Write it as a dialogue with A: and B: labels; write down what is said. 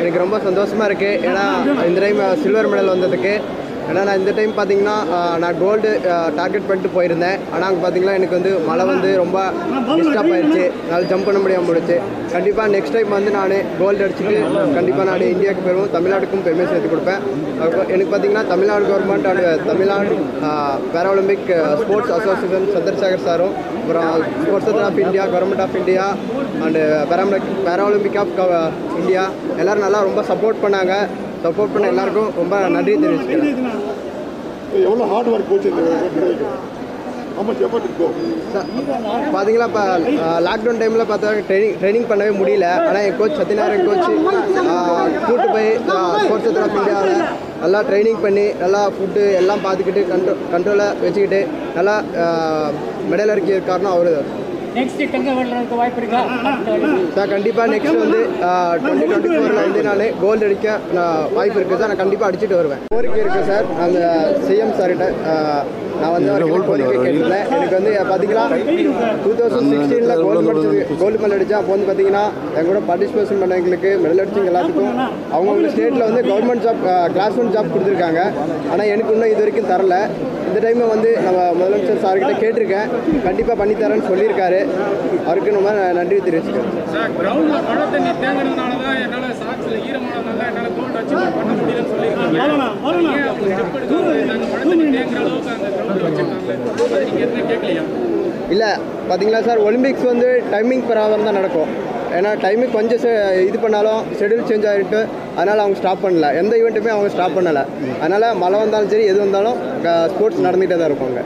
A: எனக்கு ரொம்ப சந்தோஷமாக இருக்குது ஏன்னா இந்த டைம் சில்வர் மெடல் வந்ததுக்கு ஏன்னா நான் இந்த டைம் பார்த்தீங்கன்னா நான் கோல்டு டார்கெட் பண்ணிட்டு போயிருந்தேன். ஆனால் அங்கே பார்த்தீங்கன்னா எனக்கு வந்து மழை வந்து ரொம்ப டிஸ்டர்ப் ஆயிடுச்சு அதனால் ஜம்ப் பண்ண முடியாமல் போயிடுச்சு. கண்டிப்பாக நெக்ஸ்ட் டைம் வந்து நான் கோல்டு அடிச்சுட்டு கண்டிப்பாக நான் இந்தியாவுக்கு பெறுவோம் தமிழ்நாட்டுக்கும் பெருமை சேர்த்து கொடுப்பேன். எனக்கு பார்த்தீங்கன்னா Tamil Nadu government and Tamil Nadu paralympic sports association Chandrasekhar சாரும் அப்புறம் sports of India government of India and paralympic paralympic of India எல்லோரும் நல்லா ரொம்ப சப்போர்ட் பண்ணாங்க. சப்போர்ட் பண்ண எல்லாருக்கும் ரொம்ப நன்றி தெரிவிச்சுக்கிறேன்.
B: எவ்வளோ ஹார்ட் ஒர்க் போச்சு
A: பார்த்தீங்களா இப்போ லாக்டவுன் டைமில் பார்த்தா ட்ரைனிங் ட்ரைனிங் பண்ணவே முடியல. ஆனால் என் கோச் சத்யநாராயண் கோச் கூட்டு போய் ஸ்போர்ட்ஸ் ஆஃப் இந்தியாவில் நல்லா ட்ரைனிங் பண்ணி நல்லா ஃபுட்டு எல்லாம் பார்த்துக்கிட்டு கண்ட்ரோ கண்ட்ரோலாக வச்சுக்கிட்டு நல்லா மெடல் அடிக்க காரணம் அவரு தான்
C: நெக்ஸ்ட் தங்க வெல்றதுக்கு வாய்ப்பு இருக்கா?
A: சார் கண்டிப்பாக நெக்ஸ்ட் வந்து டுவெண்ட்டி டுவெண்ட்டி ஃபோரில் வந்து நான் கோல்டு அடிக்க நான் வாய்ப்பு இருக்குது சார் நான் கண்டிப்பாக அடிச்சுட்டு வருவேன். கோரிக்கை இருக்குது சார் அந்த சிஎம் சார்கிட்ட நான் வந்து அவர்கிட்ட கோரிக்கை கேட்டிருந்தேன். எனக்கு வந்து பார்த்தீங்கன்னா டூ தௌசண்ட் சிக்ஸ்டீனில் கோல்டு மெடல் கோல்டு மெடல் அடித்தேன் அப்போ வந்து பார்த்தீங்கன்னா என் கூட பார்ட்டிசிபேஷன் பண்ணவங்களுக்கு மெடல் அடிச்சவங்க எல்லாத்துக்கும் அவங்கவுங்க ஸ்டேட்டில் வந்து government job class one job கொடுத்துருக்காங்க. ஆனால் எனக்கு இன்னும் இது வரைக்கும் தரல. இந்த டைமை வந்து நம்ம முதலமைச்சர் சார்கிட்ட கேட்டிருக்கேன். கண்டிப்பாக பண்ணித்தரேன்னு சொல்லியிருக்காரு. அவருக்கு நம்ம நன்றி
D: கேட்கலையா?
A: இல்லை பார்த்தீங்களா சார் ஒலிம்பிக்ஸ் வந்து டைமிங் பிரகாரம் தான் நடக்கும். ஏன்னா டைமுக்கு கொஞ்சம் இது பண்ணாலும் ஷெடியூல் சேஞ்ச் ஆகிட்டு அதனால் அவங்க ஸ்டாப் பண்ணல. எந்த ஈவெண்ட்டுமே அவங்க ஸ்டாப் பண்ணலை. அதனால் மழை வந்தாலும் சரி எது வந்தாலும் ஸ்போர்ட்ஸ் நடந்துகிட்டே தான் இருப்பாங்க